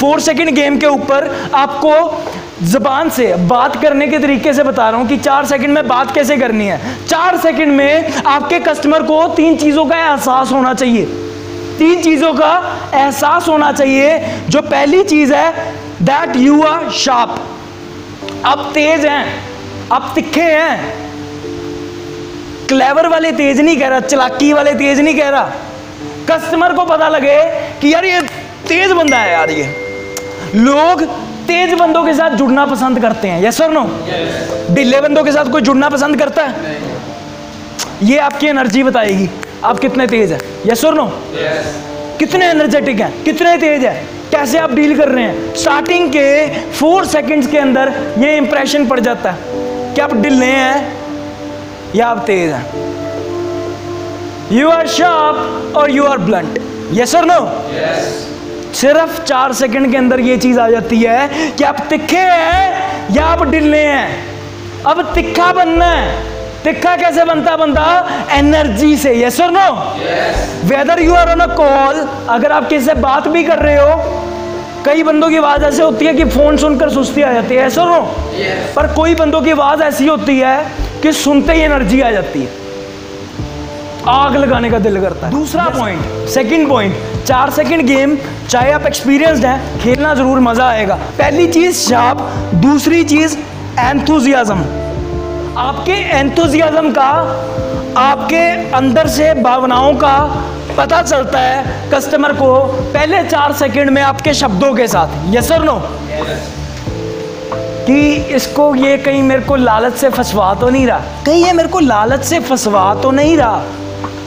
Four second game के ऊपर आपको जबान से बात करने के तरीके से बता रहा हूँ कि चार सेकंड में बात कैसे करनी है। चार सेकंड में आपके कस्टमर को तीन चीज़ों का एहसास होना चाहिए। तीन चीज़ों का एहसास होना चाहिए। जो पहली चीज़ है दैट यू आर शार्प अब तेज हैं अब तिखे हैं। क्लेवर वाले तेज नहीं कह रहा, चलाकी वाले तेज नहीं कह रहा। कस्टमर को पता लगे कि यार ये तेज बंदा है यार ये। लोग तेज बंदों के साथ जुड़ना पसंद करते हैं। यस और नो ढीले बंदों के साथ कोई जुड़ना पसंद करता है? ये आपकी एनर्जी बताएगी, आप कितने तेज है। यस और नो कितने एनर्जेटिक हैं, कितने तेज है। कैसे आप डील कर रहे हैं? स्टार्टिंग के फोर सेकंड्स के अंदर ये इंप्रेशन पड़ जाता है कि आप ढिले हैं या आप तेज हैं। यू आर शार्प और यू आर ब्लंट यस और नो सिर्फ़ चार सेकंड के अंदर ये चीज़ आ जाती है कि आप तिखे हैं या आप ढिले हैं। अब तिखा बनना है। तिखा कैसे बनता बंदा? एनर्जी से। यस और no whether you are on a call अगर आप किसी से बात भी कर रहे हो कई बंदों की आवाज़ ऐसे होती है कि फ़ोन सुनकर सुस्ती आ जाती है। ऐसा नो पर कोई बंदों की आवाज़ ऐसी होती है कि सुनते ही एनर्जी आ जाती है। आग लगाने का दिल करता है। दूसरा पॉइंट सेकंड पॉइंट चार सेकंड गेम चाहे आप एक्सपीरियंस्ड हैं, खेलना ज़रूर मज़ा आएगा। पहली चीज़ शार्प दूसरी चीज़ एंथुजियाज्म आपके एंथुजियाज्म का, आपके अंदर से भावनाओं का पता चलता है कस्टमर को पहले चार सेकंड में आपके शब्दों के साथ। यस और नो कि इसको ये कहीं मेरे को लालच से फंसवा तो नहीं रहा। कहीं ये मेरे को लालच से फंसवा तो नहीं रहा।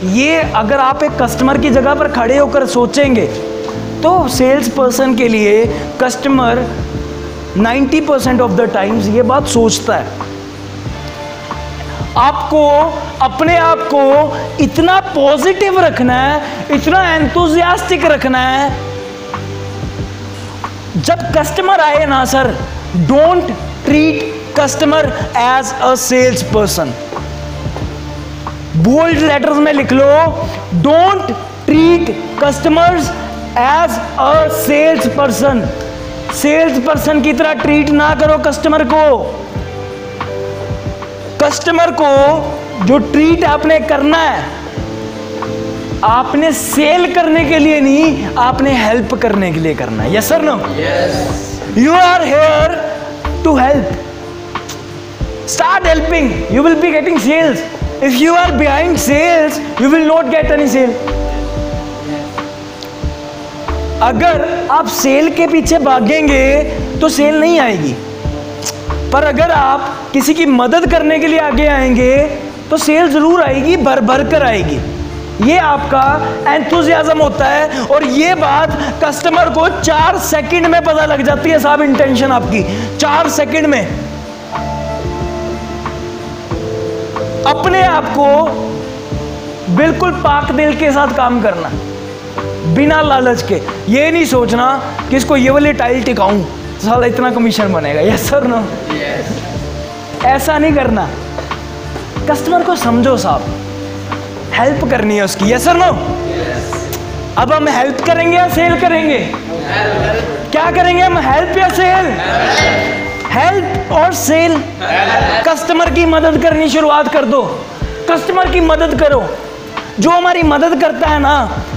ये अगर आप एक कस्टमर की जगह पर खड़े होकर सोचेंगे तो सेल्स पर्सन के लिए customer 90 percent of the times ये बात सोचता है। आपको, अपने आप को इतना पॉजिटिव रखना है, इतना एंथुजियास्टिक रखना है। जब कस्टमर आए ना sir don't treat customer as a sales person bold letters में लिख लो don't treat customers as a sales person sales person की तरह ट्रीट ना करो कस्टमर को। कस्टमर को जो ट्रीट आपने करना है आपने सेल करने के लिए नहीं आपने हेल्प करने के लिए करना है। Yes sir no you are here to help start helping you will be getting sales if you are behind sales you will not get any sale अगर आप सेल के पीछे भागेंगे तो सेल नहीं आएगी। पर अगर आप किसी की मदद करने के लिए आगे आएँगे तो सेल ज़रूर आएगी, भर भर कर आएगी। ये आपका एंथुजियाज्म होता है और ये बात कस्टमर को चार सेकंड में पता लग जाती है साहब इंटेंशन आपकी। चार सेकंड में। अपने आप को बिल्कुल पाक दिल के साथ काम करना बिना लालच के। ये नहीं सोचना कि इसको ये वाली टाइल टिकाऊं साला इतना कमीशन बनेगा। यस सर नो ऐसा नहीं करना। कस्टमर को समझो साहब। हेल्प करनी है उसकी। यस सर नो अब हम हेल्प करेंगे या सेल करेंगे? क्या करेंगे? हम हेल्प या सेल हेल्प और सेल। कस्टमर की मदद करनी शुरुआत कर दो। कस्टमर की मदद करो। जो हमारी मदद करता है ना,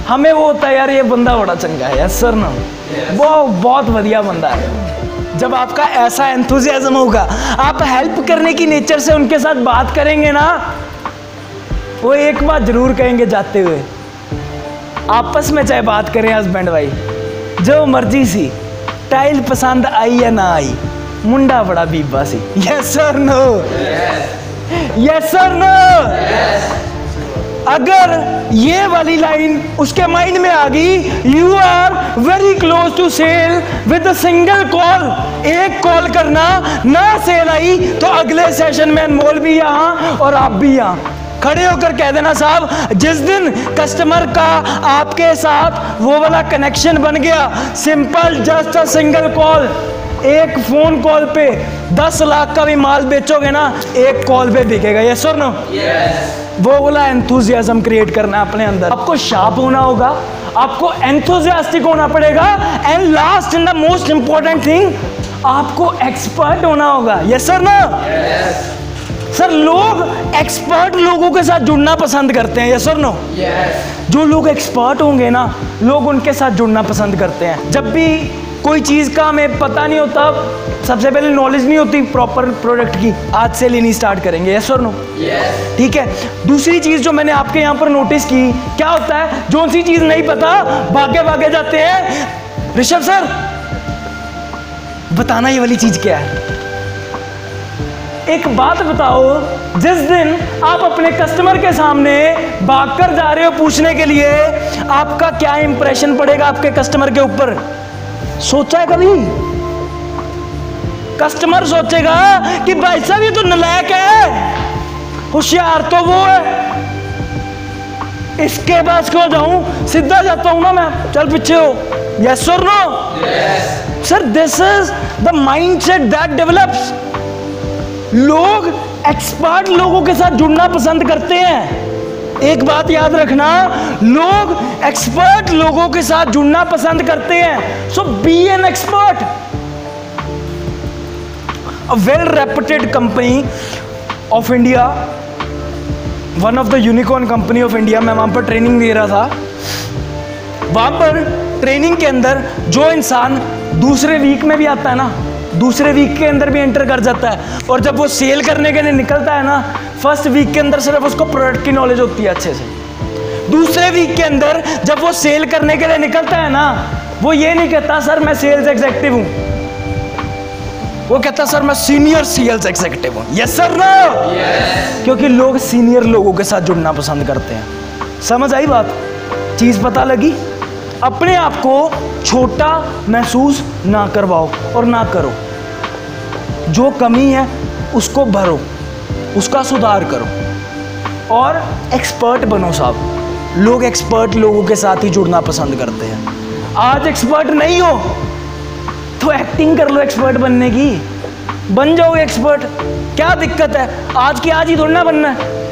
हमें वो होता है, यार, ये बंदा बड़ा चंगा है यस सर ना। वो बहुत बढ़िया बंदा है। जब आपका ऐसा एंथुजियाज्म होगा, आप हेल्प करने की नेचर से उनके साथ बात करेंगे ना, वो एक बात ज़रूर कहेंगे जाते हुए, आपस में चाहे बात करें हस्बैंड वाइफ जो मर्ज़ी सी, टाइल पसंद आई या ना आई मुंडा बड़ा बीबा सी। Yes sir no yes sir no अगर ये वाली लाइन उसके माइंड में आ गई you are very close to sell with single call एक कॉल करना, ना सेल आई तो अगले सेशन में अनमोल भी यहाँ और आप भी यहाँ। खड़े होकर कह देना साहब, जिस दिन कस्टमर का आपके साथ वो वाला कनेक्शन बन गया simple just a single call एक फ़ोन कॉल पे दस लाख का भी माल बेचोगे ना एक कॉल पे बिकेगा। ये सुन नो वो बोला एंथुजियाज्म क्रिएट करना है अपने अंदर। आपको शार्प होना होगा आपको एंथुजियास्टिक होना पड़ेगा and last in the most important thing आपको एक्सपर्ट होना होगा। यस सर ना सर लोग एक्सपर्ट लोगों के साथ जुड़ना पसंद करते हैं। यस सर नो जो लोग एक्सपर्ट होंगे ना लोग उनके साथ जुड़ना पसंद करते हैं। जब भी कोई चीज़ का हमें पता नहीं होता सबसे पहले नॉलेज नहीं होती प्रॉपर प्रोडक्ट की। आज से लेनी स्टार्ट करेंगे यस और नो ठीक है? दूसरी चीज़ जो मैंने आपके यहाँ पर नोटिस की क्या होता है? जो सी चीज़ नहीं पता? भागे भागे जाते हैं। ऋषभ सर बताना ये वाली चीज़ क्या है? एक बात बताओ जिस दिन आप अपने कस्टमर के सामने भागकर जा रहे हो पूछने के लिए आपका क्या इंप्रेशन पड़ेगा आपके कस्टमर के ऊपर? सोचा है कभी? कस्टमर सोचेगा कि भाई साहब ये तो नलायक है। होशियार तो वो है। इसके पास क्यों जाऊँ? सीधा जाता हूँ ना मैं। चल पीछे हो। यस और no sir this is the mindset that develops लोग एक्सपर्ट लोगों के साथ जुड़ना पसंद करते हैं। एक बात याद रखना, लोग एक्सपर्ट लोगों के साथ जुड़ना पसंद करते हैं। So be an expert a well reputed company of India one of the unicorn company of India मैं वहाँ पर ट्रेनिंग दे रहा था। वहाँ पर ट्रेनिंग के अंदर जो इंसान दूसरे वीक में भी आता है ना दूसरे वीक के अंदर भी एंटर कर जाता है। और जब वो सेल करने के लिए निकलता है ना फ़र्स्ट वीक के अंदर सिर्फ़ उसको प्रोडक्ट की नॉलेज होती है अच्छे से। दूसरे वीक के अंदर जब वो सेल करने के लिए निकलता है ना वो ये नहीं कहता सर मैं सेल्स एग्जेक्टिव हूँ। वो कहता सर मैं सीनियर सेल्स एग्जेक्टिव हूँ। यस सर ना क्योंकि लोग सीनियर लोगों के साथ जुड़ना पसंद करते हैं। समझ आई बात? चीज़ पता लगी? अपने आप को छोटा महसूस ना करवाओ और ना करो। जो कमी है, उसको भरो, उसका सुधार करो। और एक्सपर्ट बनो साहब। लोग एक्सपर्ट लोगों के साथ ही जुड़ना पसंद करते हैं। आज एक्सपर्ट नहीं हो तो एक्टिंग कर लो एक्सपर्ट बनने की। बन जाओ एक्सपर्ट क्या दिक्कत है? आज की आज ही थोड़ा बनना है।